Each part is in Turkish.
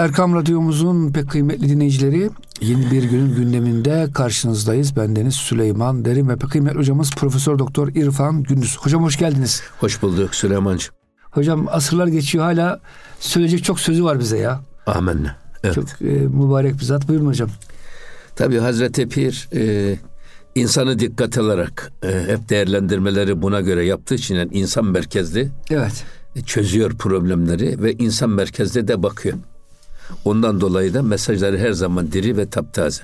Erkam Radyomuzun pek kıymetli dinleyicileri yeni bir günün gündeminde karşınızdayız. Bendeniz Süleyman Derin ve pek kıymetli hocamız Profesör Doktor İrfan Gündüz. Hocam hoş geldiniz. Hoş bulduk Süleyman'cığım. Hocam asırlar geçiyor hala söyleyecek çok sözü var bize ya. Amenna. Evet. Çok e, mübarek bir zat. Buyurun hocam. Tabi Hazreti Pir e, insanı dikkat alarak e, hep değerlendirmeleri buna göre yaptığı için yani insan merkezli. Evet. E, çözüyor problemleri ve insan merkezli de bakıyor. Ondan dolayı da mesajları her zaman diri ve taptaze.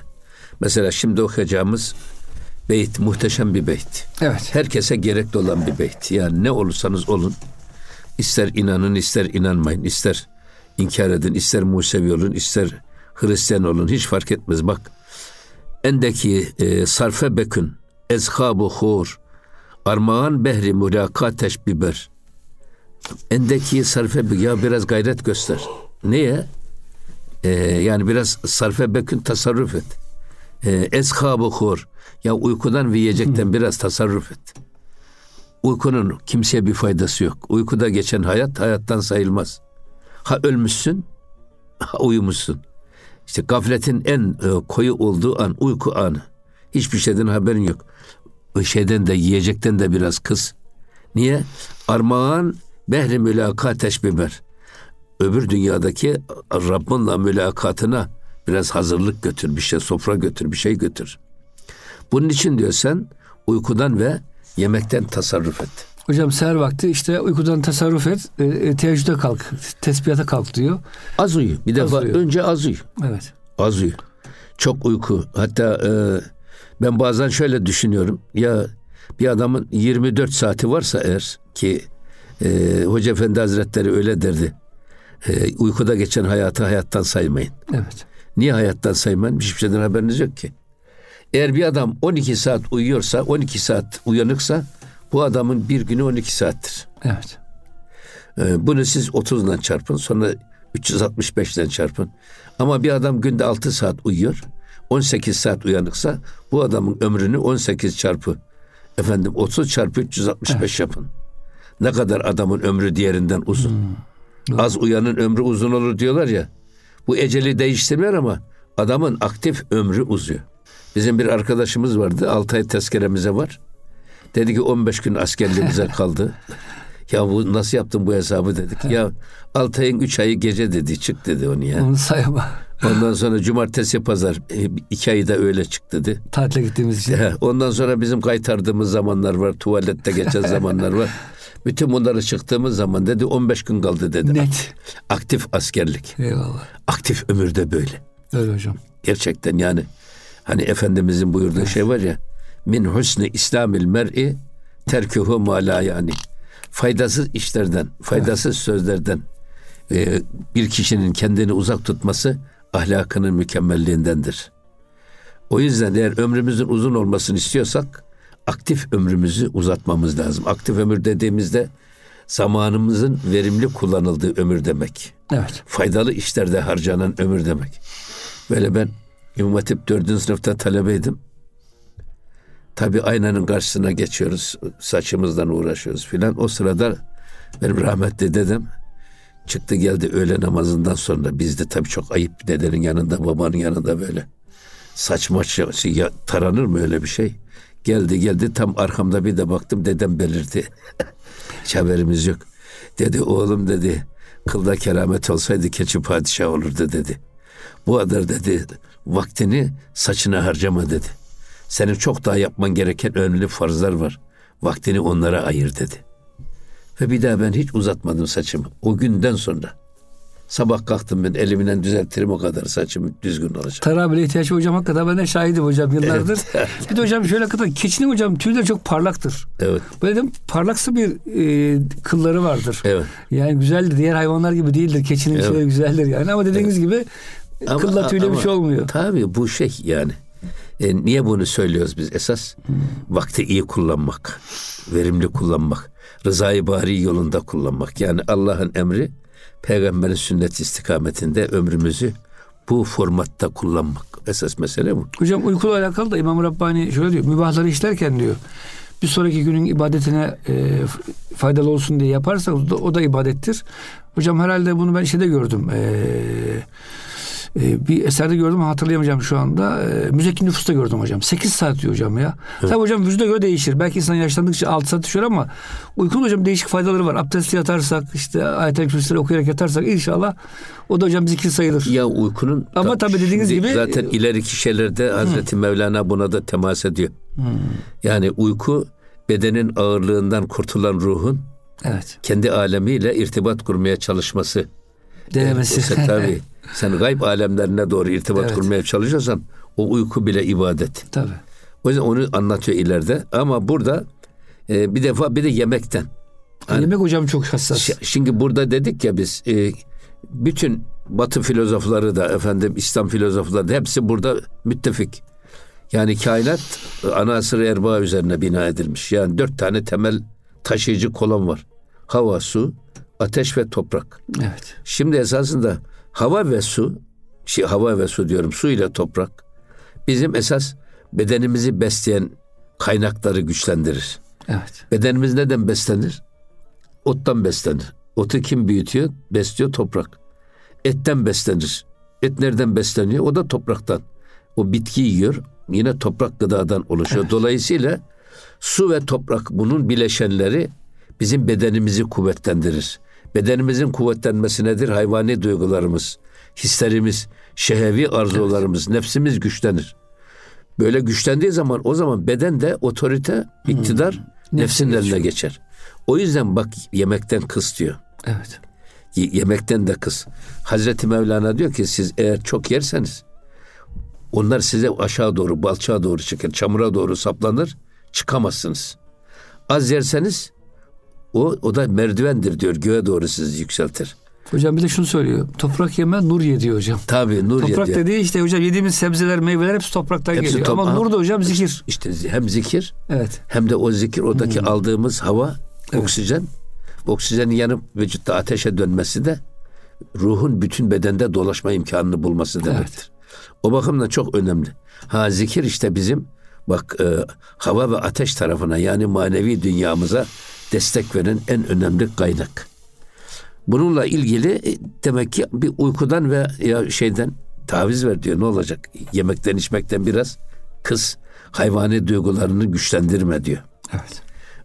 Mesela şimdi okuyacağımız beyt muhteşem bir beyt. Evet. Herkese gerekli olan bir beyt. Yani ne olursanız olun. ister inanın, ister inanmayın, ister inkar edin, ister Musevi olun, ister Hristiyan olun hiç fark etmez. Bak endeki e, sarfe bekün ezhabu hur armağan behri mülakateş biber endeki sarfe ya biraz gayret göster. Neye? Ee, yani biraz sarfe bekün tasarruf et. Ee, Eshabı hur. Ya uykudan ve yiyecekten biraz tasarruf et. Uykunun kimseye bir faydası yok. Uykuda geçen hayat hayattan sayılmaz. Ha ölmüşsün, ha uyumuşsun. İşte gafletin en e, koyu olduğu an uyku anı. Hiçbir şeyden haberin yok. O şeyden de yiyecekten de biraz kız. Niye? Armağan behri mülakateş biber. Öbür dünyadaki Rabbinle mülakatına biraz hazırlık götür, bir şey sofra götür, bir şey götür. Bunun için diyor sen uykudan ve yemekten tasarruf et. Hocam seher vakti işte uykudan tasarruf et, e, e, teheccüde kalk, tesbihata kalk diyor. Az uyu. Bir defa uyu. önce az uyu. Evet. Az uyu. Çok uyku. Hatta e, ben bazen şöyle düşünüyorum. Ya bir adamın 24 saati varsa eğer ki e, Hoca Efendi Hazretleri öyle derdi. E, uykuda geçen hayatı hayattan saymayın. Evet. Niye hayattan saymayın? Hiçbir şeyden haberiniz yok ki. Eğer bir adam 12 saat uyuyorsa, 12 saat uyanıksa bu adamın bir günü 12 saattir. Evet. E, bunu siz 30'dan çarpın, sonra 365'ten çarpın. Ama bir adam günde 6 saat uyuyor, 18 saat uyanıksa bu adamın ömrünü 18 çarpı efendim 30 çarpı 365 evet. yapın. Ne kadar adamın ömrü diğerinden uzun. Hmm. Az uyanın ömrü uzun olur diyorlar ya. Bu eceli değiştirmiyor ama adamın aktif ömrü uzuyor. Bizim bir arkadaşımız vardı. 6 ay tezkeremize var. Dedi ki 15 gün askerliğimize kaldı. ya bu nasıl yaptın bu hesabı dedik. ya 6 ayın 3 ayı gece dedi. Çık dedi onu ya. Onu sayama. Ondan sonra cumartesi pazar e, iki ayı da öyle çık dedi. Tatile gittiğimiz için. Ondan sonra bizim kaytardığımız zamanlar var. Tuvalette geçen zamanlar var. Bütün bunları çıktığımız zaman dedi 15 gün kaldı dedi. Net. Aktif askerlik. Eyvallah. Aktif ömürde böyle. Öyle hocam. Gerçekten yani hani Efendimizin buyurduğu evet. şey var ya min husni islamil mer'i terkuhu ma yani. Faydasız işlerden, faydasız evet. sözlerden e, bir kişinin kendini uzak tutması ahlakının mükemmelliğindendir. O yüzden eğer ömrümüzün uzun olmasını istiyorsak aktif ömrümüzü uzatmamız lazım. Aktif ömür dediğimizde zamanımızın verimli kullanıldığı ömür demek. Evet. Faydalı işlerde harcanan ömür demek. Böyle ben İmam Hatip 4. sınıfta talebeydim. Tabi aynanın karşısına geçiyoruz. Saçımızdan uğraşıyoruz filan. O sırada benim rahmetli dedem çıktı geldi öğle namazından sonra. Bizde tabi çok ayıp dedenin yanında babanın yanında böyle. Saç maç ya, taranır mı öyle bir şey? Geldi geldi tam arkamda bir de baktım dedem belirdi. Hiç haberimiz yok. Dedi oğlum dedi kılda keramet olsaydı keçi padişah olurdu dedi. Bu kadar dedi vaktini saçına harcama dedi. Senin çok daha yapman gereken önemli farzlar var. Vaktini onlara ayır dedi. Ve bir daha ben hiç uzatmadım saçımı. O günden sonra. Sabah kalktım ben elimden düzeltirim o kadar saçım düzgün olacak. Tarabile ihtiyaç hocam hakikaten ben de şahidim hocam yıllardır. Evet. bir de hocam şöyle kadar keçinin hocam tüyleri çok parlaktır. Evet. Böyle de parlaksı bir e, kılları vardır. Evet. Yani güzeldir. Diğer hayvanlar gibi değildir. Keçinin evet. şeyleri güzeldir yani ama dediğiniz evet. gibi ama, kılla tüyle bir şey olmuyor. Tabii bu şey yani. E, niye bunu söylüyoruz biz esas? Hmm. Vakti iyi kullanmak, verimli kullanmak, rızayı bari yolunda kullanmak. Yani Allah'ın emri peygamberin sünnet istikametinde ömrümüzü bu formatta kullanmak. Esas mesele bu. Hocam uykuyla alakalı da İmam Rabbani şöyle diyor. Mübahları işlerken diyor. bir sonraki günün ibadetine e, faydalı olsun diye yaparsak o da, o da ibadettir. Hocam herhalde bunu ben şeyde gördüm. Eee e, bir eserde gördüm hatırlayamayacağım şu anda. E, müzekki nüfusta gördüm hocam. 8 saat diyor hocam ya. Evet. Tabii hocam vücuda göre değişir. Belki insan yaşlandıkça 6 saat düşüyor ama uykunun hocam değişik faydaları var. Abdest yatarsak işte ayet-el kürsüleri okuyarak yatarsak inşallah o da hocam zikir sayılır. Ya uykunun ama tabii dediğiniz gibi zaten ileriki şeylerde Hazreti hı. Mevlana buna da temas ediyor. Hı. Yani uyku bedenin ağırlığından kurtulan ruhun evet. kendi alemiyle irtibat kurmaya çalışması. Denemesi. Yani, tabii. Sen gayb alemlerine doğru irtibat evet. kurmaya çalışırsan o uyku bile ibadet. Tabii. O yüzden onu anlatıyor ileride. Ama burada e, bir defa bir de yemekten. Hani, Yemek hocam çok hassas. Şimdi burada dedik ya biz e, bütün Batı filozofları da efendim İslam filozofları da hepsi burada müttefik. Yani kainat anasır erba üzerine bina edilmiş. Yani dört tane temel taşıyıcı kolon var. Hava, su, ateş ve toprak. Evet. Şimdi esasında hava ve su, şey, hava ve su diyorum, su ile toprak bizim esas bedenimizi besleyen kaynakları güçlendirir. Evet. Bedenimiz neden beslenir? Ottan beslenir. Otu kim büyütüyor? Besliyor toprak. Etten beslenir. Et nereden besleniyor? O da topraktan. O bitki yiyor. Yine toprak gıdadan oluşuyor. Evet. Dolayısıyla su ve toprak bunun bileşenleri bizim bedenimizi kuvvetlendirir. Bedenimizin kuvvetlenmesi nedir? Hayvani duygularımız, hislerimiz, şehevi arzularımız, evet. nefsimiz güçlenir. Böyle güçlendiği zaman o zaman beden de otorite, iktidar hmm. nefsin eline geçer. O yüzden bak yemekten kıs diyor. Evet. Yemekten de kıs. Hazreti Mevlana diyor ki siz eğer çok yerseniz onlar size aşağı doğru, balçağa doğru çıkar, çamura doğru saplanır, çıkamazsınız. Az yerseniz o, o da merdivendir diyor. Göğe doğru sizi yükseltir. Hocam bir de şunu söylüyor. Toprak yeme nur ye diyor hocam. Tabii nur Toprak ye dediği işte hocam yediğimiz sebzeler, meyveler hepsi topraktan hepsi geliyor. Top, Ama nur da hocam zikir. İşte hem zikir evet. hem de o zikir oradaki hmm. aldığımız hava, evet. oksijen. Oksijenin yanıp vücutta ateşe dönmesi de ruhun bütün bedende dolaşma imkanını bulması demektir. Evet. O bakımdan çok önemli. Ha zikir işte bizim bak e, hava ve ateş tarafına yani manevi dünyamıza destek veren en önemli kaynak. Bununla ilgili e, demek ki bir uykudan ve ya şeyden taviz ver diyor. Ne olacak? Yemekten içmekten biraz kız hayvani duygularını güçlendirme diyor. Evet.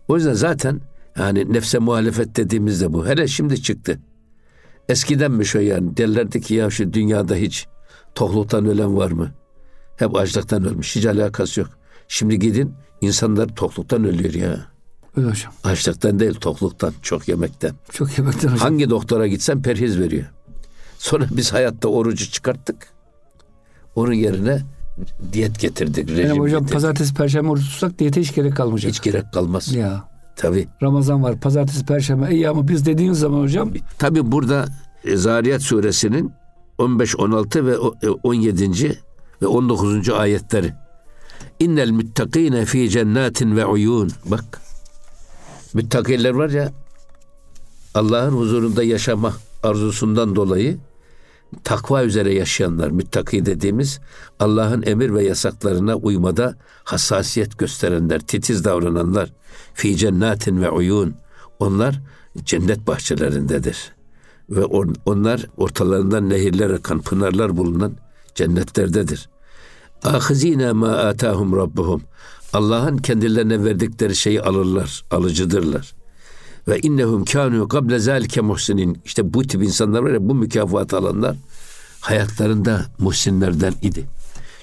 O yüzden zaten yani nefse muhalefet dediğimizde bu. Hele şimdi çıktı. Eskidenmiş o yani. Derlerdi ki ya şu dünyada hiç tokluktan ölen var mı? Hep açlıktan ölmüş. Hiç alakası yok. Şimdi gidin insanlar tokluktan ölüyor ya. Öyle hocam. Açlıktan değil tokluktan, çok yemekten. Çok yemekten hocam. Hangi doktora gitsen perhiz veriyor. Sonra biz hayatta orucu çıkarttık. Onun yerine diyet getirdik. Rejim yani hocam getirdik. pazartesi, perşembe oruç tutsak diyete hiç gerek kalmayacak. Hiç gerek kalmaz. Ya. Tabii. Ramazan var, pazartesi, perşembe. İyi ama biz dediğiniz zaman hocam. Tabii burada Zariyat suresinin 15, 16 ve 17. E, ve 19. ayetleri. İnnel müttakine fi cennetin ve uyun. Bak Müttakiler var ya Allah'ın huzurunda yaşama arzusundan dolayı takva üzere yaşayanlar, müttaki dediğimiz Allah'ın emir ve yasaklarına uymada hassasiyet gösterenler, titiz davrananlar, fi cennetin ve uyun. Onlar cennet bahçelerindedir. Ve onlar ortalarından nehirler akan, pınarlar bulunan cennetlerdedir. Ahizine ma atahum rabbuhum. Allah'ın kendilerine verdikleri şeyi alırlar, alıcıdırlar. Ve innehum kanu kable zalike muhsinin. İşte bu tip insanlar var ya bu mükafat alanlar hayatlarında muhsinlerden idi.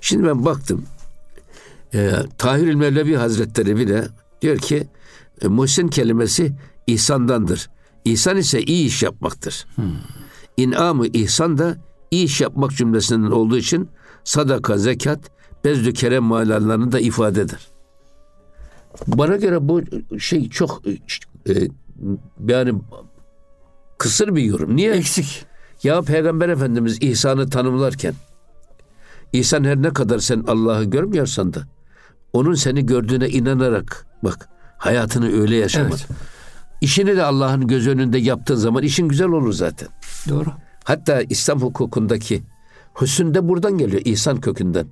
Şimdi ben baktım e, Tahir Mevlevi Hazretleri bile diyor ki e, muhsin kelimesi ihsandandır. İhsan ise iyi iş yapmaktır. Hmm. İnamı ihsan da iyi iş yapmak cümlesinden olduğu için sadaka, zekat, bezdü kerem manalarını da ifade eder. Bana göre bu şey çok e, yani kısır bir yorum. Niye? Eksik. Ya Peygamber Efendimiz ihsanı tanımlarken İhsan her ne kadar sen Allah'ı görmüyorsan da onun seni gördüğüne inanarak bak hayatını öyle yaşamak. Evet. İşini de Allah'ın göz önünde yaptığın zaman işin güzel olur zaten. Doğru. Hatta İslam hukukundaki hüsn de buradan geliyor ihsan kökünden.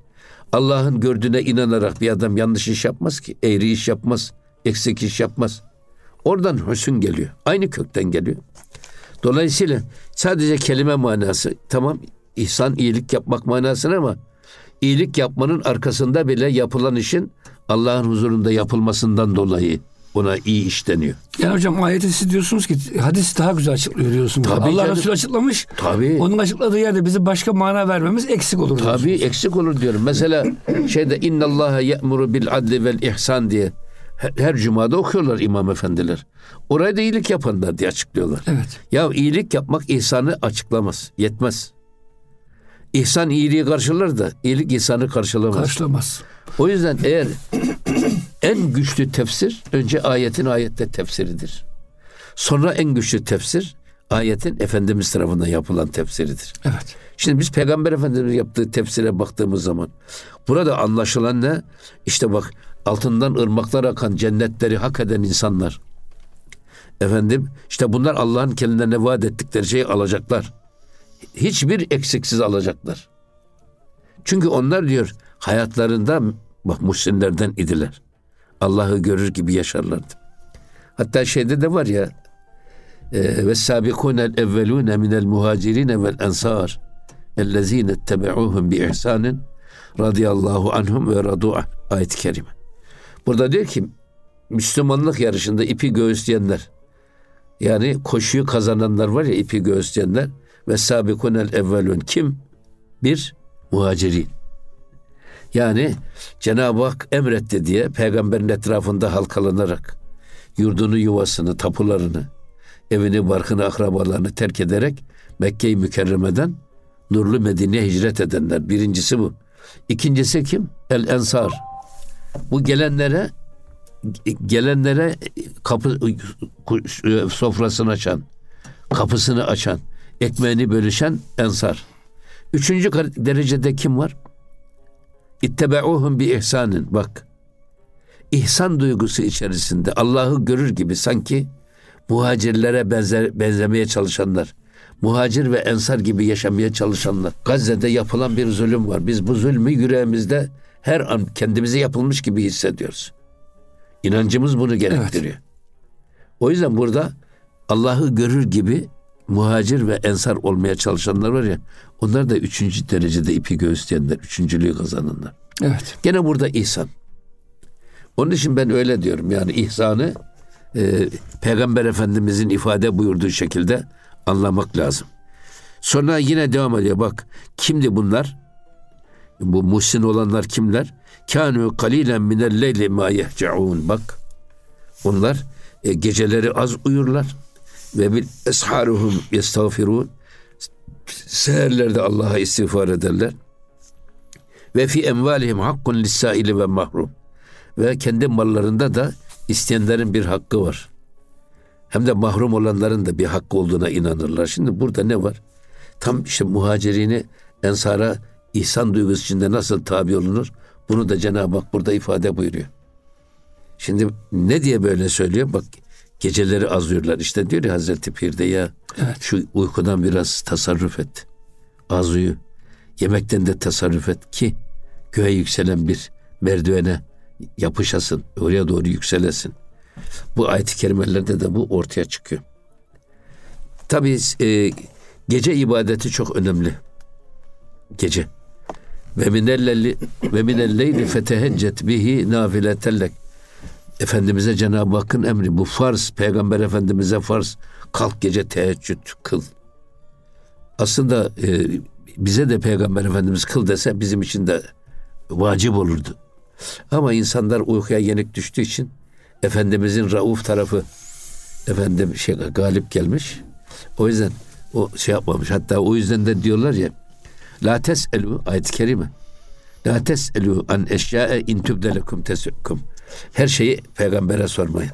Allah'ın gördüğüne inanarak bir adam yanlış iş yapmaz ki. Eğri iş yapmaz. Eksik iş yapmaz. Oradan hüsün geliyor. Aynı kökten geliyor. Dolayısıyla sadece kelime manası tamam ihsan iyilik yapmak manasına ama iyilik yapmanın arkasında bile yapılan işin Allah'ın huzurunda yapılmasından dolayı ona iyi iş deniyor. Yani hocam ayeti siz diyorsunuz ki hadis daha güzel açıklıyor diyorsunuz. Tabii Allah canım. Resulü açıklamış. Tabii. Onun açıkladığı yerde bize başka mana vermemiz eksik olur. diyorsunuz. Tabii eksik olur diyorum. Mesela şeyde inna Allaha ya'muru bil adli vel ihsan diye her, her cumada okuyorlar imam efendiler. Oraya da iyilik yapanlar diye açıklıyorlar. Evet. Ya iyilik yapmak ihsanı açıklamaz. Yetmez. İhsan iyiliği karşılar da iyilik ihsanı karşılamaz. Karşılamaz. O yüzden eğer en güçlü tefsir önce ayetin ayette tefsiridir. Sonra en güçlü tefsir ayetin Efendimiz tarafından yapılan tefsiridir. Evet. Şimdi biz Peygamber Efendimiz yaptığı tefsire baktığımız zaman burada anlaşılan ne? İşte bak altından ırmaklar akan cennetleri hak eden insanlar. Efendim işte bunlar Allah'ın kendilerine vaat ettikleri şeyi alacaklar. Hiçbir eksiksiz alacaklar. Çünkü onlar diyor hayatlarında bak muhsinlerden idiler. Allah'ı görür gibi yaşarlardı. Hatta şeyde de var ya e, ve sabikunel evvelune minel muhacirine vel ensar ellezine ettebe'uhum bi ihsanin radıyallahu anhum ve radu an. Ayet-i kerime. Burada diyor ki Müslümanlık yarışında ipi göğüsleyenler yani koşuyu kazananlar var ya ipi göğüsleyenler ve sabikunel evvelun kim? Bir muhacirin. Yani Cenab-ı Hak emretti diye peygamberin etrafında halkalanarak yurdunu, yuvasını, tapularını, evini, barkını, akrabalarını terk ederek Mekke-i Mükerreme'den Nurlu Medine'ye hicret edenler. Birincisi bu. İkincisi kim? El Ensar. Bu gelenlere gelenlere kapı sofrasını açan, kapısını açan, ekmeğini bölüşen Ensar. Üçüncü derecede kim var? İttebe'uhum bi ihsanin. Bak. İhsan duygusu içerisinde Allah'ı görür gibi sanki muhacirlere benzer, benzemeye çalışanlar, muhacir ve ensar gibi yaşamaya çalışanlar. Gazze'de yapılan bir zulüm var. Biz bu zulmü yüreğimizde her an kendimize yapılmış gibi hissediyoruz. İnancımız bunu gerektiriyor. Evet. O yüzden burada Allah'ı görür gibi muhacir ve ensar olmaya çalışanlar var ya onlar da üçüncü derecede ipi göğüsleyenler, üçüncülüğü kazananlar. Evet. Gene burada ihsan. Onun için ben öyle diyorum yani ihsanı e, Peygamber Efendimizin ifade buyurduğu şekilde anlamak lazım. Sonra yine devam ediyor bak kimdi bunlar? Bu muhsin olanlar kimler? Kânû kalilen minel leyli mâ yehce'ûn. Bak onlar e, geceleri az uyurlar ve bil esharuhum yestağfirun seherlerde Allah'a istiğfar ederler. Ve fi emvalihim hakkun lissaili ve mahrum. Ve kendi mallarında da isteyenlerin bir hakkı var. Hem de mahrum olanların da bir hakkı olduğuna inanırlar. Şimdi burada ne var? Tam işte muhacirini ensara ihsan duygusu içinde nasıl tabi olunur? Bunu da Cenab-ı Hak burada ifade buyuruyor. Şimdi ne diye böyle söylüyor? Bak geceleri az uyurlar. İşte diyor ya Hazreti Pir'de ya evet. şu uykudan biraz tasarruf et. Az uyu. Yemekten de tasarruf et ki göğe yükselen bir merdivene yapışasın. Oraya doğru yükselesin. Bu ayet-i kerimelerde de bu ortaya çıkıyor. Tabi e, gece ibadeti çok önemli. Gece. Ve minelleyli feteheccet bihi nafiletellek. Efendimiz'e Cenab-ı Hakk'ın emri bu farz. Peygamber Efendimiz'e farz. Kalk gece teheccüd kıl. Aslında e, bize de Peygamber Efendimiz kıl dese bizim için de vacip olurdu. Ama insanlar uykuya yenik düştüğü için Efendimizin rauf tarafı efendim şey galip gelmiş. O yüzden o şey yapmamış. Hatta o yüzden de diyorlar ya La teselu ayet-i kerime. La teselu an eşyae in tübdelekum tesukkum. Her şeyi peygambere sormayın.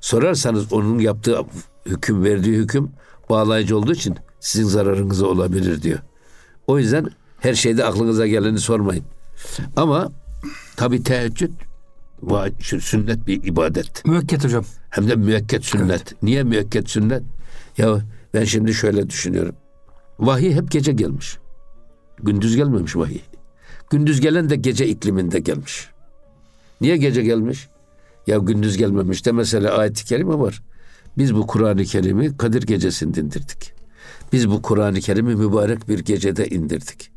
Sorarsanız onun yaptığı hüküm verdiği hüküm bağlayıcı olduğu için sizin zararınıza olabilir diyor. O yüzden her şeyde aklınıza geleni sormayın. Ama tabi teheccüd sünnet bir ibadet. Müekket hocam. Hem de müekket sünnet. Evet. Niye müekket sünnet? Ya ben şimdi şöyle düşünüyorum. Vahiy hep gece gelmiş. Gündüz gelmemiş vahiy. Gündüz gelen de gece ikliminde gelmiş. Niye gece gelmiş? Ya gündüz gelmemiş de mesela ayet-i kerime var. Biz bu Kur'an-ı Kerim'i Kadir Gecesi'nde indirdik. Biz bu Kur'an-ı Kerim'i mübarek bir gecede indirdik.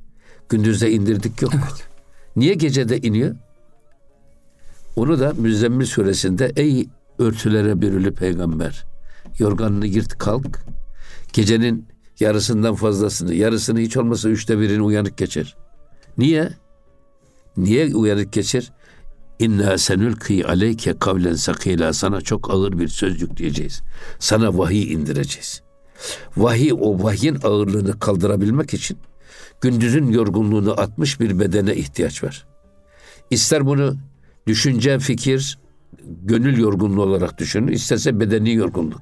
Gündüzde indirdik yok. Evet. Niye gecede iniyor? Onu da Müzzemmil suresinde ey örtülere bürülü peygamber yorganını yırt kalk. Gecenin yarısından fazlasını, yarısını hiç olmasa üçte birini uyanık geçer. Niye? Niye uyanık geçer? İnna senülki aleyke kavlen sakila sana çok ağır bir söz yükleyeceğiz. Sana vahiy indireceğiz. Vahiy o vahyin ağırlığını kaldırabilmek için gündüzün yorgunluğunu atmış bir bedene ihtiyaç var. İster bunu düşünce, fikir, gönül yorgunluğu olarak düşünün, isterse bedeni yorgunluk.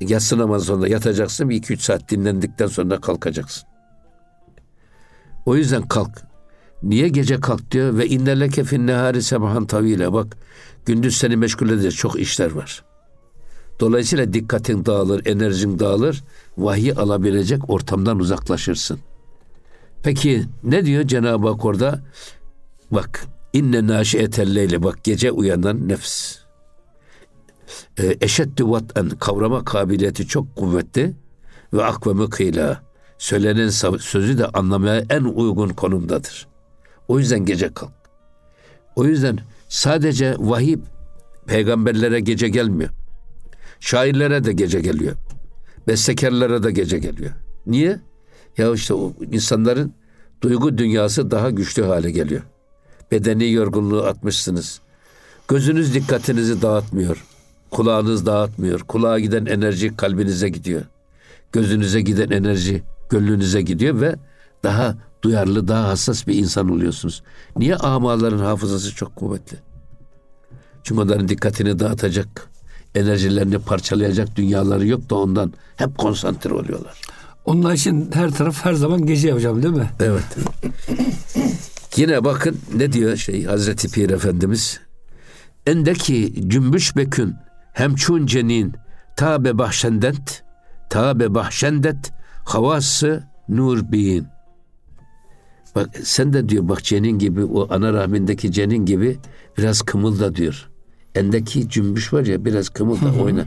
Yatsı namazı sonra yatacaksın, bir iki üç saat dinlendikten sonra kalkacaksın. O yüzden kalk. Niye gece kalk diyor ve inneleke fin nehari sebahan tavile bak gündüz seni meşgul edecek çok işler var. Dolayısıyla dikkatin dağılır, enerjin dağılır, vahiy alabilecek ortamdan uzaklaşırsın. Peki ne diyor Cenab-ı Hak orada? Bak inne naşiyetelleyle bak gece uyanan nefs. E, eşeddü vat'en kavrama kabiliyeti çok kuvvetli ve akvemi kıyla söylenen sözü de anlamaya en uygun konumdadır. O yüzden gece kalk. O yüzden sadece vahiy peygamberlere gece gelmiyor. Şairlere de gece geliyor. Bestekarlara da gece geliyor. Niye? Ya işte o insanların duygu dünyası daha güçlü hale geliyor. Bedeni yorgunluğu atmışsınız. Gözünüz dikkatinizi dağıtmıyor. Kulağınız dağıtmıyor. Kulağa giden enerji kalbinize gidiyor. Gözünüze giden enerji gönlünüze gidiyor ve daha duyarlı, daha hassas bir insan oluyorsunuz. Niye amaların hafızası çok kuvvetli? Çünkü onların dikkatini dağıtacak, enerjilerini parçalayacak dünyaları yok da ondan hep konsantre oluyorlar. Onlar için her taraf her zaman gece yapacağım değil mi? Evet. Yine bakın ne diyor şey Hazreti Pir Efendimiz? Endeki cümbüş bekün hemçun cenin tabe bahşendet tabe bahşendet havası nur bin. Bak sen de diyor bak cenin gibi o ana rahmindeki cenin gibi biraz kımılda diyor. Endeki cümbüş var ya biraz kımılda oyna.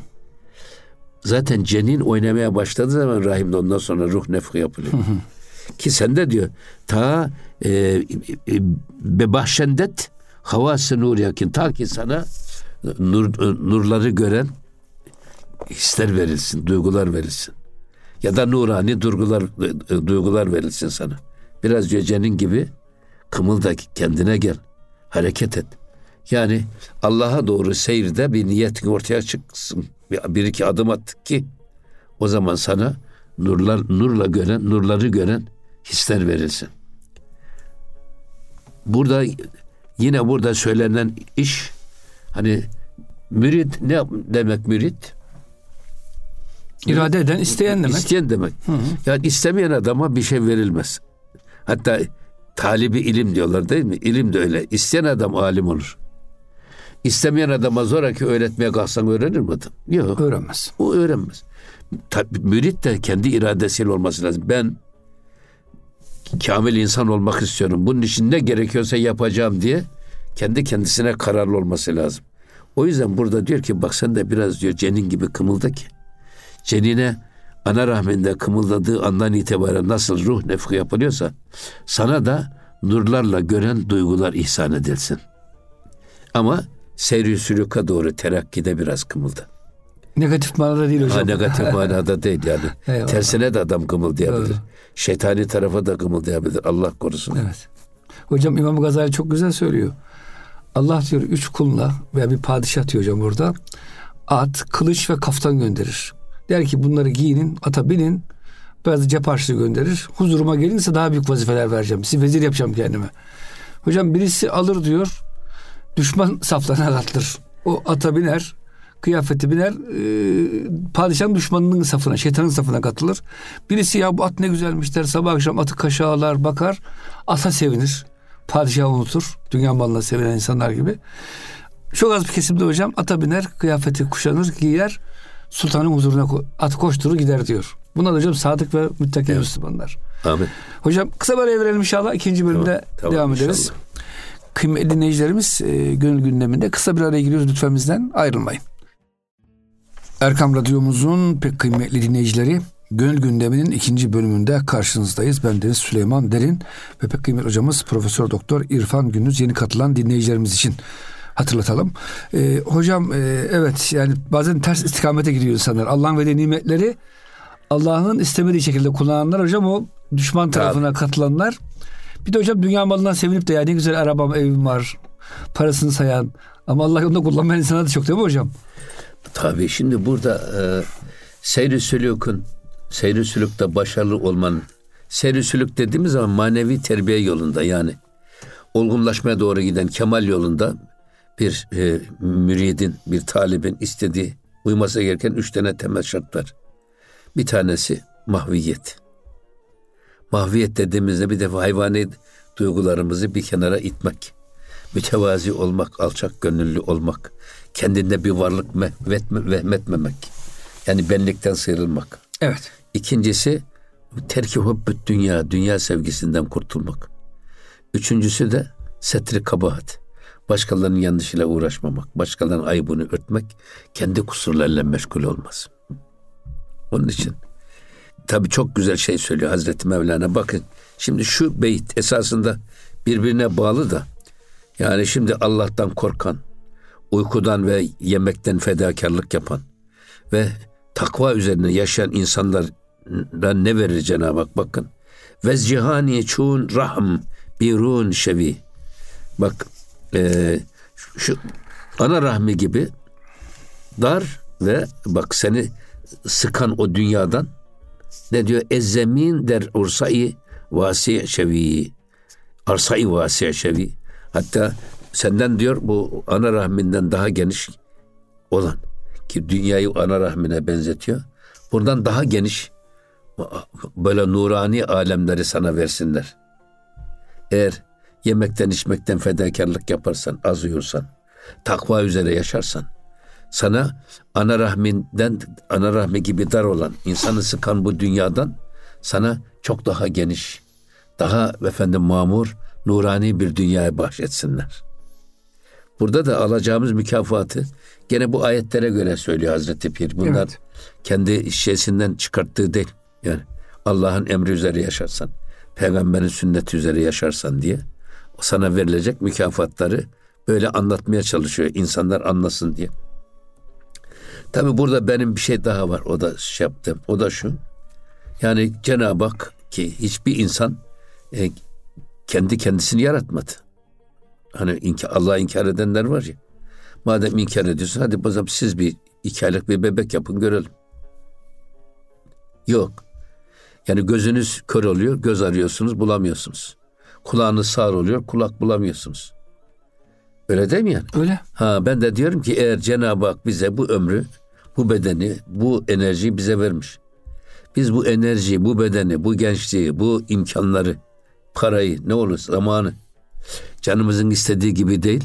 Zaten cenin oynamaya başladığı zaman rahimde ondan sonra ruh nefhi yapılıyor. Ki sen de diyor ta e, e, be bahşendet havası nur yakin ta ki sana nur, nurları gören hisler verilsin, duygular verilsin. Ya da nurani duygular duygular verilsin sana. Biraz cenin gibi kımılda kendine gel. Hareket et. Yani Allah'a doğru seyirde bir niyetin ortaya çıksın. Bir, bir iki adım attık ki o zaman sana nurlar nurla gören, nurları gören hisler verilsin. Burada yine burada söylenen iş hani mürit ne demek mürit? İrade eden, isteyen demek. İsteyen demek. Hı hı. Yani istemeyen adama bir şey verilmez. Hatta talibi ilim diyorlar değil mi? İlim de öyle. İsteyen adam alim olur. İstemeyen adama zoraki öğretmeye kalksan öğrenir mi adam? Yok. Öğrenmez. O öğrenmez. Tabii, mürit de kendi iradesiyle olması lazım. Ben kamil insan olmak istiyorum. Bunun için ne gerekiyorsa yapacağım diye kendi kendisine kararlı olması lazım. O yüzden burada diyor ki bak sen de biraz diyor cenin gibi kımılda ki. Cenine ana rahminde kımıldadığı andan itibaren nasıl ruh nefhi yapılıyorsa sana da nurlarla gören duygular ihsan edilsin. Ama seyri sülüka doğru terakkide biraz kımıldı. Negatif manada değil hocam. Ha, negatif manada değil yani. Eyvallah. Tersine de adam kımıldayabilir. Doğru. Şeytani tarafa da kımıldayabilir. Allah korusun. Evet. Hocam İmam Gazali çok güzel söylüyor. Allah diyor üç kuluna veya bir padişah diyor hocam burada. At, kılıç ve kaftan gönderir. Der ki bunları giyinin, ata binin. Biraz cep harçlığı gönderir. Huzuruma gelinse daha büyük vazifeler vereceğim. Sizi vezir yapacağım kendime. Hocam birisi alır diyor. Düşman saflarına katılır. O ata biner kıyafeti biner e, padişahın düşmanının safına, şeytanın safına katılır. Birisi ya bu at ne güzelmiş der sabah akşam atı kaşağılar bakar ata sevinir. Padişahı unutur. Dünya malına sevinen insanlar gibi. Çok az bir kesimde hocam ata biner, kıyafeti kuşanır, giyer, sultanın huzuruna at koşturur gider diyor. Bunlar hocam sadık ve müttaki evet. Müslümanlar. Amin. Hocam kısa bir verelim inşallah. ikinci bölümde tamam, tamam, devam inşallah. ederiz. Kıymetli dinleyicilerimiz e, gönül gündeminde kısa bir araya giriyoruz. Lütfen bizden ayrılmayın. Erkam Radyomuzun pek kıymetli dinleyicileri Gönül gündeminin ikinci bölümünde karşınızdayız. Ben Deniz Süleyman Derin ve pek kıymetli hocamız Profesör Doktor İrfan Gündüz yeni katılan dinleyicilerimiz için hatırlatalım. Ee, hocam e, evet yani bazen ters istikamete gidiyor insanlar. Allah'ın verdiği nimetleri Allah'ın istemediği şekilde kullananlar hocam o düşman tarafına Tabii. katılanlar. Bir de hocam dünya malından sevinip de ya ne güzel arabam evim var parasını sayan ama Allah yolunda kullanmayan insana da çok değil mi hocam? Tabii şimdi burada e, seyri sülükün seyri sülükte başarılı olmanın seyri sülük dediğimiz zaman manevi terbiye yolunda yani olgunlaşmaya doğru giden kemal yolunda bir e, müridin, bir talibin istediği uyması gereken üç tane temel şart var. Bir tanesi mahviyet. Mahviyet dediğimizde bir defa hayvani duygularımızı bir kenara itmek. Mütevazi olmak, alçak gönüllü olmak. Kendinde bir varlık vehmetmemek. Yani benlikten sıyrılmak. Evet. İkincisi terki hubbüt dünya, dünya sevgisinden kurtulmak. Üçüncüsü de setri kabahat. Başkalarının yanlışıyla uğraşmamak, başkalarının ayıbını örtmek, kendi kusurlarıyla meşgul olmaz. Onun için tabii çok güzel şey söylüyor Hazreti Mevlana. Bakın şimdi şu beyit esasında birbirine bağlı da yani şimdi Allah'tan korkan, uykudan ve yemekten fedakarlık yapan ve takva üzerine yaşayan insanlara ne verir Cenab-ı Hak bakın. Ve cihani çun rahm birun şevi. Bak e, şu ana rahmi gibi dar ve bak seni sıkan o dünyadan ne diyor? Ezzemin der ursayı vasi şevi. Arsayı vasi şevi. Hatta senden diyor bu ana rahminden daha geniş olan ki dünyayı ana rahmine benzetiyor. Buradan daha geniş böyle nurani alemleri sana versinler. Eğer yemekten içmekten fedakarlık yaparsan, az uyursan, takva üzere yaşarsan, sana ana rahminden, ana rahmi gibi dar olan, insanı sıkan bu dünyadan sana çok daha geniş, daha efendim mamur, nurani bir dünyaya bahşetsinler. Burada da alacağımız mükafatı gene bu ayetlere göre söylüyor Hazreti Pir. Bunlar evet. kendi şeysinden çıkarttığı değil. Yani Allah'ın emri üzere yaşarsan, peygamberin sünneti üzere yaşarsan diye sana verilecek mükafatları böyle anlatmaya çalışıyor insanlar anlasın diye. Tabi burada benim bir şey daha var. O da şey yaptım. O da şu. Yani Cenab-ı Hak ki hiçbir insan e, kendi kendisini yaratmadı. Hani inka, Allah'ı inkar edenler var ya. Madem inkar ediyorsun hadi o zaman siz bir iki aylık bir bebek yapın görelim. Yok. Yani gözünüz kör oluyor, göz arıyorsunuz, bulamıyorsunuz. Kulağınız sağır oluyor, kulak bulamıyorsunuz. Öyle değil mi yani? Öyle. Ha ben de diyorum ki eğer Cenab-ı Hak bize bu ömrü, bu bedeni, bu enerjiyi bize vermiş. Biz bu enerjiyi, bu bedeni, bu gençliği, bu imkanları, parayı, ne olur zamanı canımızın istediği gibi değil,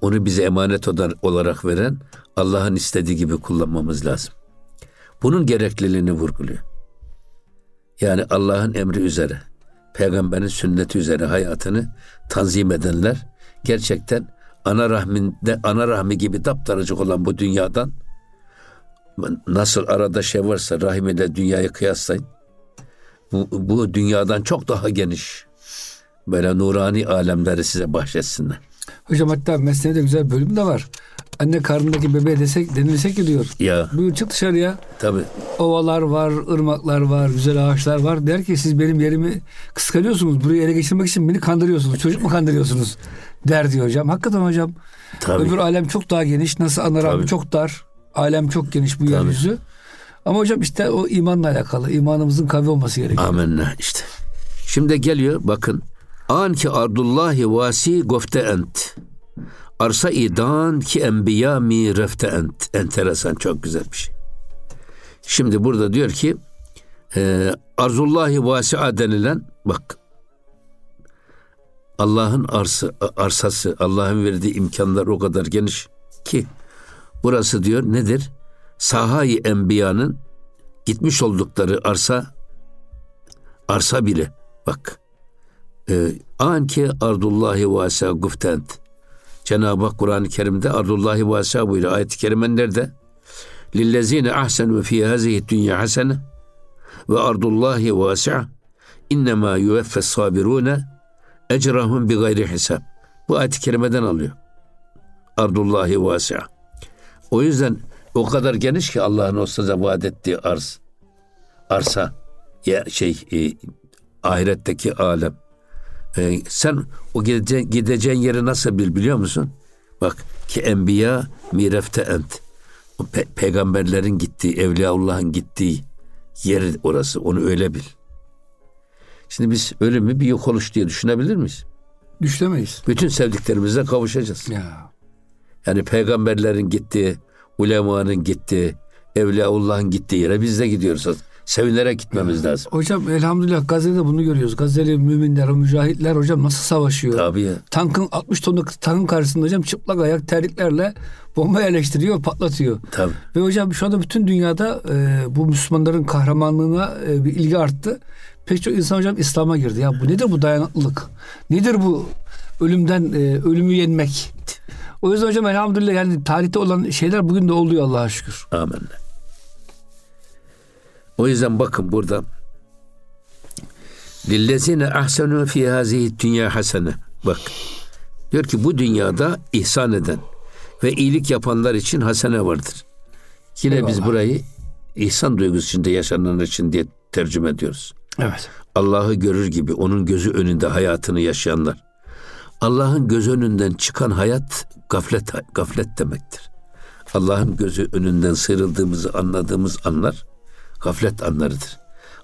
onu bize emanet olarak veren Allah'ın istediği gibi kullanmamız lazım. Bunun gerekliliğini vurguluyor. Yani Allah'ın emri üzere, peygamberin sünneti üzere hayatını tanzim edenler gerçekten ana rahminde ana rahmi gibi daptaracık olan bu dünyadan nasıl arada şey varsa rahim ile dünyayı kıyaslayın. Bu, bu dünyadan çok daha geniş böyle nurani alemleri size bahşetsinler. Hocam hatta mesleğinde güzel bölüm de var. Anne karnındaki bebeğe desek denilse ki diyor. Ya. Buyur çık dışarıya. Tabii. Ovalar var, ırmaklar var, güzel ağaçlar var. Der ki siz benim yerimi kıskanıyorsunuz. Burayı ele geçirmek için beni kandırıyorsunuz. Çocuk mu kandırıyorsunuz? Der diyor hocam. Hakikaten hocam. Tabii. Öbür alem çok daha geniş. Nasıl ana rahmi çok dar. Alem çok geniş bu Tabii. yeryüzü. Ama hocam işte o imanla alakalı. İmanımızın kavi olması gerekiyor. Amenna işte. Şimdi geliyor bakın. An ki ardullahi vasi gofte ent. Arsa idan ki enbiya mi refte ent. Enteresan çok güzel bir şey. Şimdi burada diyor ki e, arzullahi vasi'a denilen bak Allah'ın arsı, arsası, Allah'ın verdiği imkanlar o kadar geniş ki burası diyor nedir? Sahayı enbiyanın gitmiş oldukları arsa arsa bile bak e, anki ardullahi vasa guftent. Cenab-ı Hak Kur'an-ı Kerim'de ardullahi vasa buyuruyor. Ayet-i Kerime nerede? Lillezine ahsenu fi hazihi dünya hasene ve ardullahi vasi'a innema yuveffes sabirune ecrahum bi gayri hisab. Bu ayet-i kerimeden alıyor. Ardullahi vasi'a. O yüzden o kadar geniş ki Allah'ın o size vaat ettiği arz. Arsa ya şey e, ahiretteki alem. E, sen o gideceğin, gideceğin yeri nasıl bil biliyor musun? Bak ki enbiya mirefte ent. O pe- peygamberlerin gittiği, Evliyaullah'ın gittiği yer orası. Onu öyle bil. Şimdi biz ölümü bir yok oluş diye düşünebilir miyiz? Düşlemeyiz. Bütün sevdiklerimize kavuşacağız. Ya. Yani peygamberlerin gittiği, ulemanın gittiği, Evliyaullah'ın gittiği yere biz de gidiyoruz. Sevinerek gitmemiz lazım. Hocam elhamdülillah Gazze'de bunu görüyoruz. Gazze'li müminler, o mücahitler hocam nasıl savaşıyor? Tabii ya. Tankın 60 tonluk tankın karşısında hocam çıplak ayak terliklerle bomba yerleştiriyor, patlatıyor. Tabii. Ve hocam şu anda bütün dünyada e, bu Müslümanların kahramanlığına e, bir ilgi arttı. Pek çok insan hocam İslam'a girdi. Ya bu nedir bu dayanıklılık? Nedir bu ölümden e, ölümü yenmek? O yüzden hocam elhamdülillah yani tarihte olan şeyler bugün de oluyor Allah'a şükür. Amin. O yüzden bakın burada Lillezine ahsenu fi hazihi dünya hasene. Bak. Diyor ki bu dünyada ihsan eden ve iyilik yapanlar için hasene vardır. Yine biz Eyvallah. burayı ihsan duygusu içinde yaşananlar için diye tercüme ediyoruz. Evet. Allah'ı görür gibi onun gözü önünde hayatını yaşayanlar. Allah'ın göz önünden çıkan hayat gaflet gaflet demektir. Allah'ın gözü önünden sıyrıldığımızı anladığımız anlar gaflet anlarıdır.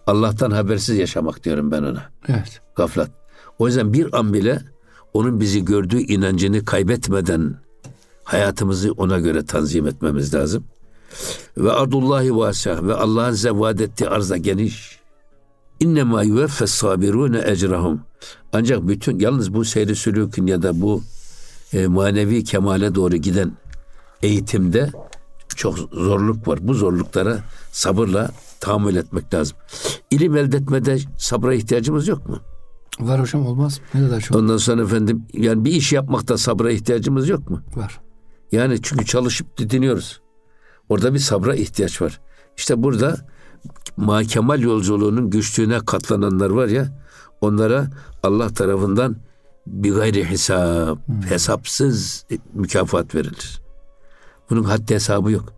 Allah'tan habersiz yaşamak diyorum ben ona. Evet. Gaflet. O yüzden bir an bile onun bizi gördüğü inancını kaybetmeden hayatımızı ona göre tanzim etmemiz lazım. Ve ardullahi vasa ve Allah'ın zevad ettiği arza geniş. İnnemâ yuveffes sabirûne ecrahum. Ancak bütün yalnız bu seyri sülükün ya da bu e, manevi kemale doğru giden eğitimde çok zorluk var. Bu zorluklara sabırla tahammül etmek lazım. İlim elde etmede sabra ihtiyacımız yok mu? Var hocam olmaz. Ne kadar çok Ondan sonra efendim yani bir iş yapmakta sabra ihtiyacımız yok mu? var. Yani çünkü çalışıp didiniyoruz. Orada bir sabra ihtiyaç var. İşte burada ma kemal yolculuğunun güçlüğüne katlananlar var ya onlara Allah tarafından bir gayri hesap, hesapsız mükafat verilir. Bunun haddi hesabı yok.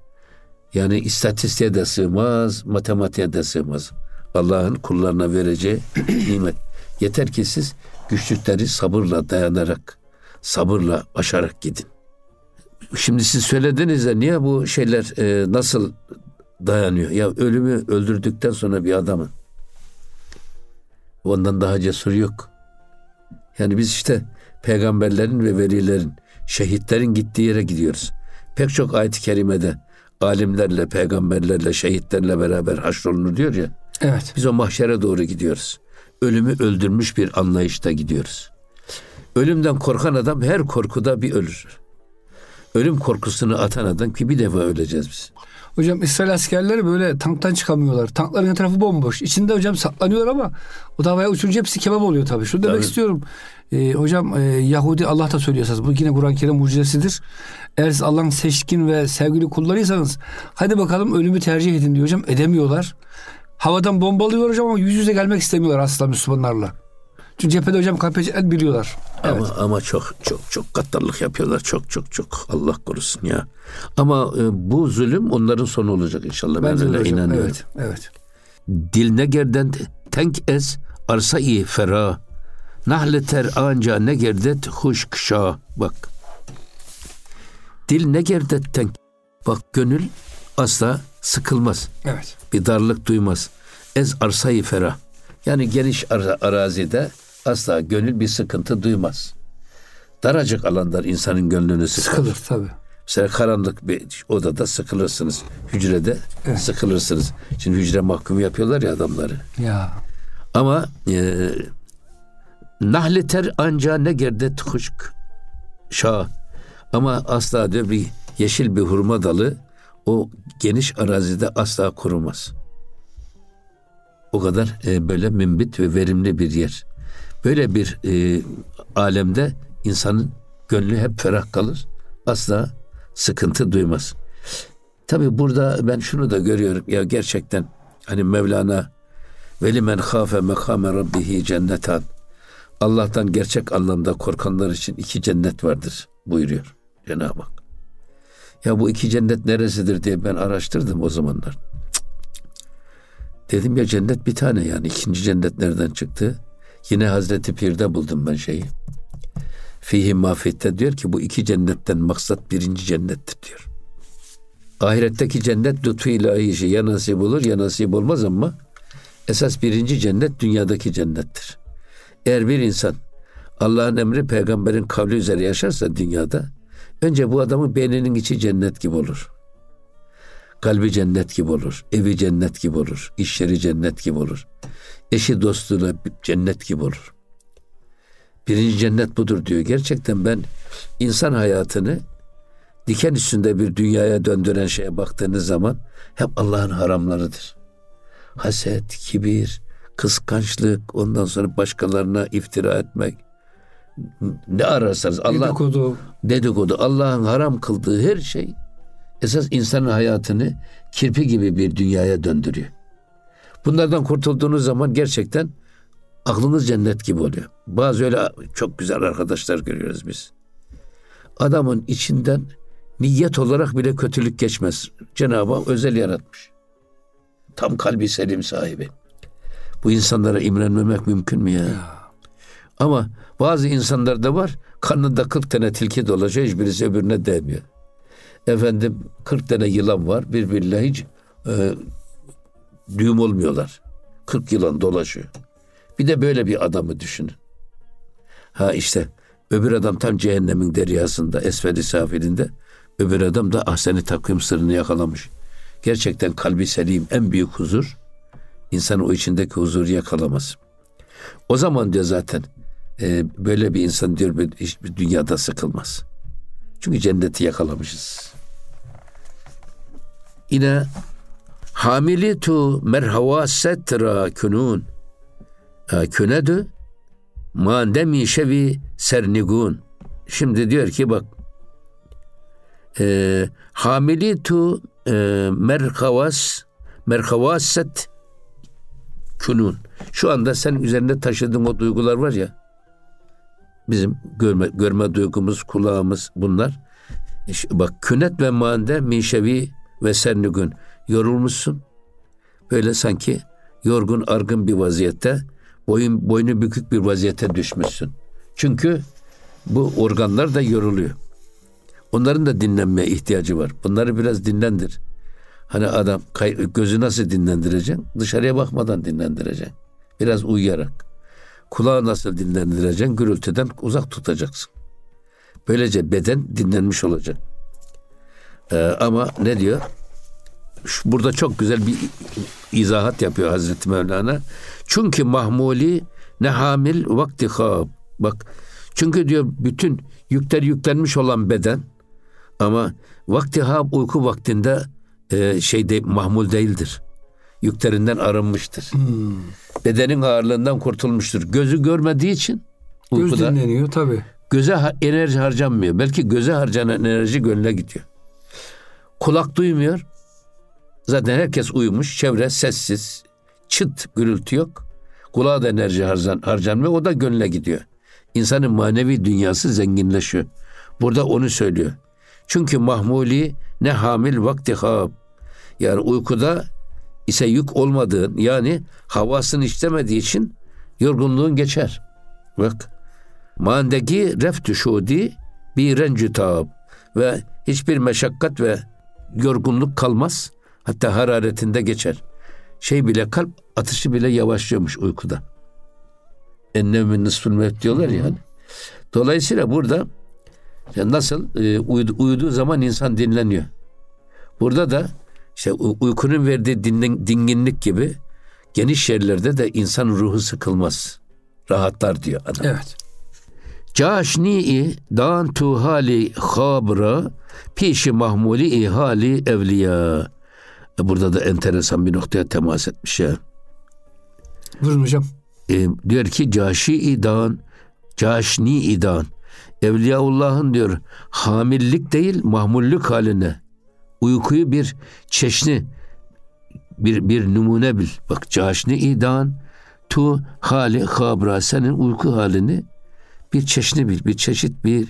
Yani istatistiğe de sığmaz, matematiğe de sığmaz. Allah'ın kullarına vereceği nimet. Yeter ki siz güçlükleri sabırla dayanarak, sabırla aşarak gidin. Şimdi siz söylediniz ya niye bu şeyler e, nasıl dayanıyor? Ya ölümü öldürdükten sonra bir adamın ondan daha cesur yok. Yani biz işte peygamberlerin ve velilerin, şehitlerin gittiği yere gidiyoruz. Pek çok ayet-i kerimede alimlerle, peygamberlerle, şehitlerle beraber haşrolunur diyor ya. Evet. Biz o mahşere doğru gidiyoruz. Ölümü öldürmüş bir anlayışta gidiyoruz. Ölümden korkan adam her korkuda bir ölür. Ölüm korkusunu atan adam ki bir defa öleceğiz biz. Hocam İsrail askerleri böyle tanktan çıkamıyorlar. Tankların etrafı bomboş. İçinde hocam saklanıyorlar ama o da havaya uçunca hepsi kebap oluyor tabii. Şunu demek Tabii. istiyorum. Ee, hocam e, Yahudi Allah da söylüyor esas. Bu yine Kur'an-ı Kerim mucizesidir. Eğer siz Allah'ın seçkin ve sevgili kullarıysanız hadi bakalım ölümü tercih edin diyor hocam. Edemiyorlar. Havadan bombalıyor hocam ama yüz yüze gelmek istemiyorlar asla Müslümanlarla. Çünkü cephede hocam kampanya biliyorlar. Evet. Ama ama çok çok çok gaddarlık yapıyorlar. Çok çok çok Allah korusun ya. Ama e, bu zulüm onların sonu olacak inşallah. Ben de öyle hocam. inanıyorum. Evet. Evet. Dil ne gerden tenk ez arsa iyi fera. Nahleter anca ne gerdet huş kışa. Bak. Dil ne gerdet tenk. Bak gönül asla sıkılmaz. Evet. bir darlık duymaz. Ez arsayı ferah. Yani geniş ara- arazide asla gönül bir sıkıntı duymaz. Daracık alanlar insanın gönlünü sıkar. Sıkılır tabii. Mesela karanlık bir odada sıkılırsınız. Hücrede Evet. sıkılırsınız. Şimdi hücre mahkumu yapıyorlar ya adamları. Ya. Ama e, nahleter anca ne gerdet huşk şah. Ama asla diyor bir yeşil bir hurma dalı o geniş arazide asla kurumaz. O kadar e, böyle mümbit ve verimli bir yer. Böyle bir e, alemde insanın gönlü hep ferah kalır. Asla sıkıntı duymaz. Tabi burada ben şunu da görüyorum ya gerçekten hani Mevlana veli men khafe mekame rabbihi cennetan Allah'tan gerçek anlamda korkanlar için iki cennet vardır buyuruyor Cenab-ı Hak. Ya bu iki cennet neresidir diye ben araştırdım o zamanlar. Dedim ya cennet bir tane yani ikinci cennet nereden çıktı? Yine Hazreti Pir'de buldum ben şeyi. Fihi mafette diyor ki bu iki cennetten maksat birinci cennettir diyor. Ahiretteki cennet lütfu ilahi ya nasip olur ya nasip olmaz ama esas birinci cennet dünyadaki cennettir. Eğer bir insan Allah'ın emri peygamberin kavli üzere yaşarsa dünyada önce bu adamın beyninin içi cennet gibi olur. Kalbi cennet gibi olur. Evi cennet gibi olur. iş yeri cennet gibi olur. Eşi dostluğuna cennet gibi olur. Birinci cennet budur diyor. Gerçekten ben insan hayatını diken üstünde bir dünyaya döndüren şeye baktığınız zaman hep Allah'ın haramlarıdır. Haset, kibir, kıskançlık, ondan sonra başkalarına iftira etmek. Ne ararsanız Allah dedikodu, dedikodu Allah'ın haram kıldığı her şey esas insanın hayatını kirpi gibi bir dünyaya döndürüyor. Bunlardan kurtulduğunuz zaman gerçekten aklınız cennet gibi oluyor. Bazı öyle çok güzel arkadaşlar görüyoruz biz. Adamın içinden niyet olarak bile kötülük geçmez. Cenab-ı Hak özel yaratmış. Tam kalbi selim sahibi. Bu insanlara imrenmemek mümkün mü ya? ya. Ama bazı insanlar da var. Karnında 40 tane tilki dolaşıyor. Hiçbirisi öbürüne değmiyor. Efendim 40 tane yılan var. Birbirine hiç e, düğüm olmuyorlar. 40 yılan dolaşıyor. Bir de böyle bir adamı düşünün. Ha işte öbür adam tam cehennemin deryasında, esferi safilinde. Öbür adam da ahseni takvim sırrını yakalamış. Gerçekten kalbi selim en büyük huzur. İnsan o içindeki huzuru yakalamaz. O zaman diyor zaten e, böyle bir insan diyor hiçbir dünyada sıkılmaz. Çünkü cenneti yakalamışız. Yine hamilitu merhavaset ra künun künedü mandemi şevi sernigun. Şimdi diyor ki bak e, hamilitu e, merhavas merhavaset künun. Şu anda sen üzerinde taşıdığın o duygular var ya bizim görme, görme duygumuz, kulağımız bunlar. İşte bak künet ve mande minşevi ve sernügün yorulmuşsun. Böyle sanki yorgun argın bir vaziyette boyun boynu bükük bir vaziyete düşmüşsün. Çünkü bu organlar da yoruluyor. Onların da dinlenmeye ihtiyacı var. Bunları biraz dinlendir. Hani adam gözü nasıl dinlendireceksin? Dışarıya bakmadan dinlendireceksin. Biraz uyuyarak. Kulağı nasıl dinlendireceksin? Gürültüden uzak tutacaksın. Böylece beden dinlenmiş olacak. Ee, ama ne diyor? Şu, burada çok güzel bir izahat yapıyor Hazreti Mevlana. Çünkü mahmuli ne hamil vakti hab. Bak çünkü diyor bütün yükler yüklenmiş olan beden ama vakti hab uyku vaktinde e, şey de, mahmul değildir. Yüklerinden arınmıştır. Hmm. Bedenin ağırlığından kurtulmuştur. Gözü görmediği için uykuda, Göz dinleniyor tabi. Göze enerji harcanmıyor. Belki göze harcanan enerji gönle gidiyor. Kulak duymuyor. Zaten herkes uyumuş. Çevre sessiz. Çıt gürültü yok. Kulağa da enerji harcan, harcanmıyor. O da gönle gidiyor. İnsanın manevi dünyası zenginleşiyor. Burada onu söylüyor. Çünkü mahmuli ne hamil vakti hab. Yani uykuda ise yük olmadığın yani havasını istemediği için yorgunluğun geçer. Bak mandeki reftü şudi bir rencütab ve hiçbir meşakkat ve yorgunluk kalmaz. Hatta hararetinde geçer. Şey bile kalp atışı bile yavaşlıyormuş uykuda. Ennevmin nısful mevt diyorlar ya. Hani. Dolayısıyla burada nasıl e, uyudu, uyuduğu zaman insan dinleniyor. Burada da işte uykunun verdiği dinlen, dinginlik gibi geniş yerlerde de insan ruhu sıkılmaz. Rahatlar diyor adam. Evet. Caşni'i dan tu hali habra pişi mahmuli hali evliya. E burada da enteresan bir noktaya temas etmiş ya. Buyurun hocam. e, diyor ki caşi idan, caşni idan. Evliyaullah'ın diyor hamillik değil mahmullük haline uykuyu bir çeşni bir bir numune bil. Bak caşni idan tu hali habra senin uyku halini bir çeşni bil, bir çeşit bir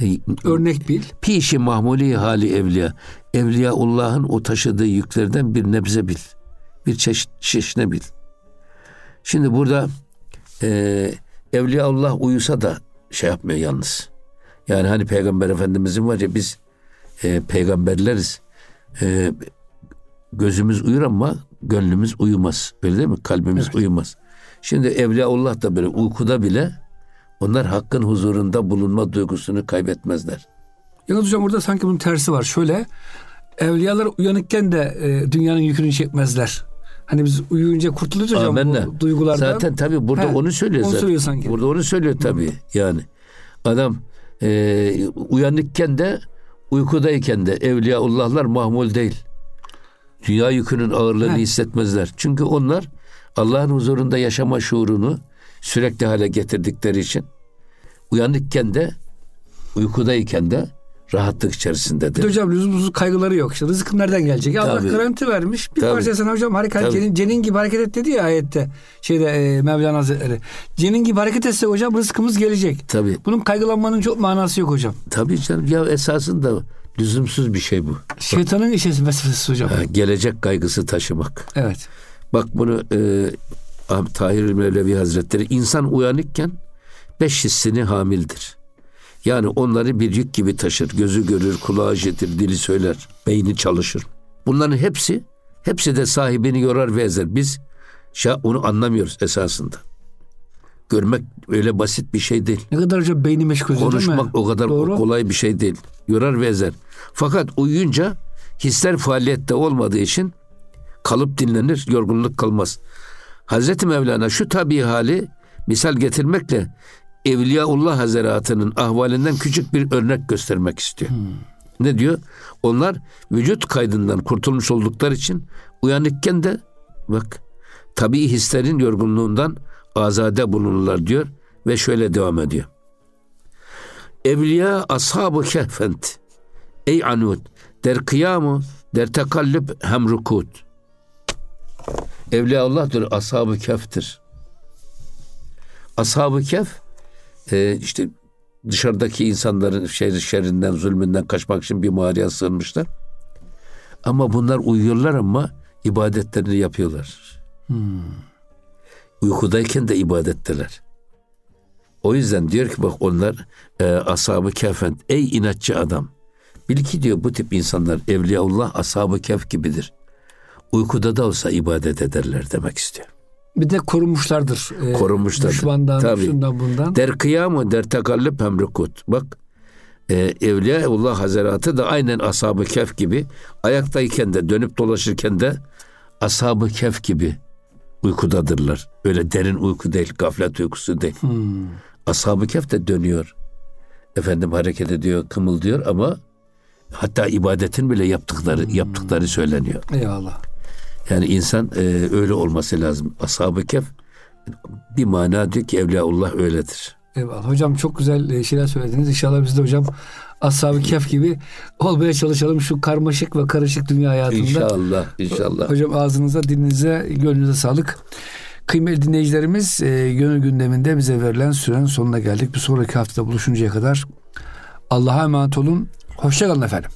e, örnek bil. Pişi mahmuli hali evliya. Evliyaullah'ın o taşıdığı yüklerden bir nebze bil. Bir çeşit çeşne bil. Şimdi burada e, Evliyaullah uyusa da şey yapmıyor yalnız. Yani hani Peygamber Efendimizin var ya biz e, peygamberleriz. E, gözümüz uyur ama gönlümüz uyumaz. Öyle değil mi? Kalbimiz evet. uyumaz. Şimdi Evliyaullah da böyle uykuda bile onlar hakkın huzurunda bulunma duygusunu kaybetmezler. Yalnız hocam burada sanki bunun tersi var. Şöyle evliyalar uyanıkken de e, dünyanın yükünü çekmezler. Hani biz uyuyunca kurtuluyoruz hocam Amenna. bu duygulardan. Zaten tabii burada He, onu söylüyor onu zaten. Söylüyor sanki. Burada onu söylüyor tabii Hı. yani. Adam e, uyanıkken de uykudayken de evliyaullahlar mahmul değil. Dünya yükünün ağırlığını He. hissetmezler. Çünkü onlar Allah'ın huzurunda yaşama şuurunu sürekli hale getirdikleri için uyanıkken de uykudayken de rahatlık içerisindedir. Hocam lüzumsuz kaygıları yok. İşte rızık nereden gelecek? Tabii. Allah garanti vermiş. Bir Tabii. parça sana hocam harika cenin, cenin gibi hareket et dedi ya ayette. Şeyde e, Mevlana Hazretleri. Cenin gibi hareket etse hocam rızkımız gelecek. Tabii. Bunun kaygılanmanın çok manası yok hocam. Tabii canım. Ya esasında lüzumsuz bir şey bu. Şeytanın işesi vesvesesi hocam. Ha, gelecek kaygısı taşımak. Evet. Bak bunu e, Tahir Mevlevi Hazretleri insan uyanıkken beş hissini hamildir. Yani onları bir yük gibi taşır. Gözü görür, kulağı işitir, dili söyler, beyni çalışır. Bunların hepsi, hepsi de sahibini yorar ve ezer. Biz şah onu anlamıyoruz esasında. Görmek öyle basit bir şey değil. Ne kadar hocam beyni meşgul ediyor Konuşmak o kadar Doğru. kolay bir şey değil. Yorar ve ezer. Fakat uyuyunca hisler faaliyette olmadığı için kalıp dinlenir, yorgunluk kalmaz. Hazreti Mevlana şu tabi hali misal getirmekle Evliyaullah Hazretleri'nin ahvalinden küçük bir örnek göstermek istiyor. Hmm. Ne diyor? Onlar vücut kaydından kurtulmuş oldukları için uyanıkken de bak tabii hislerin yorgunluğundan azade bulunurlar diyor ve şöyle devam ediyor. Evliya ashabı kehfent ey anud der kıyamu der tekallüb hem rukut. Evliya Allah'tır, ashab-ı keftir. Ashab-ı kef e, işte dışarıdaki insanların şer, şerrinden, zulmünden kaçmak için bir mağaraya sığınmışlar. Ama bunlar uyuyorlar ama ibadetlerini yapıyorlar. Hmm. Uykudayken de ibadetteler. O yüzden diyor ki bak onlar e, ashab-ı kefen ey inatçı adam. Bil ki diyor bu tip insanlar Evliyaullah ashab-ı kef gibidir. Uykuda da olsa ibadet ederler demek istiyor. Bir de korunmuşlardır. E, korunmuşlardır. Düşmandan, Tabii. şundan bundan. Der kıyamı der tekallüp hem rükut. Bak e, Evliyaullah Hazretleri da aynen ashab-ı kef gibi ayaktayken de dönüp dolaşırken de ashab-ı kef gibi uykudadırlar. Öyle derin uyku değil, gaflet uykusu değil. Hmm. Ashab-ı kef de dönüyor. Efendim hareket ediyor, kımıldıyor ama hatta ibadetin bile yaptıkları hmm. yaptıkları söyleniyor. Eyvallah. Yani insan e, öyle olması lazım. Ashab-ı Kehf bir mana diyor ki Evliyaullah öyledir. Eyvallah. Hocam çok güzel e, şeyler söylediniz. İnşallah biz de hocam Ashab-ı Kehf gibi olmaya çalışalım şu karmaşık ve karışık dünya hayatında. İnşallah, inşallah. Hocam ağzınıza, dilinize, gönlünüze sağlık. Kıymetli dinleyicilerimiz, e, gönül gündeminde bize verilen sürenin sonuna geldik. Bir sonraki haftada buluşuncaya kadar Allah'a emanet olun. Hoşçakalın efendim.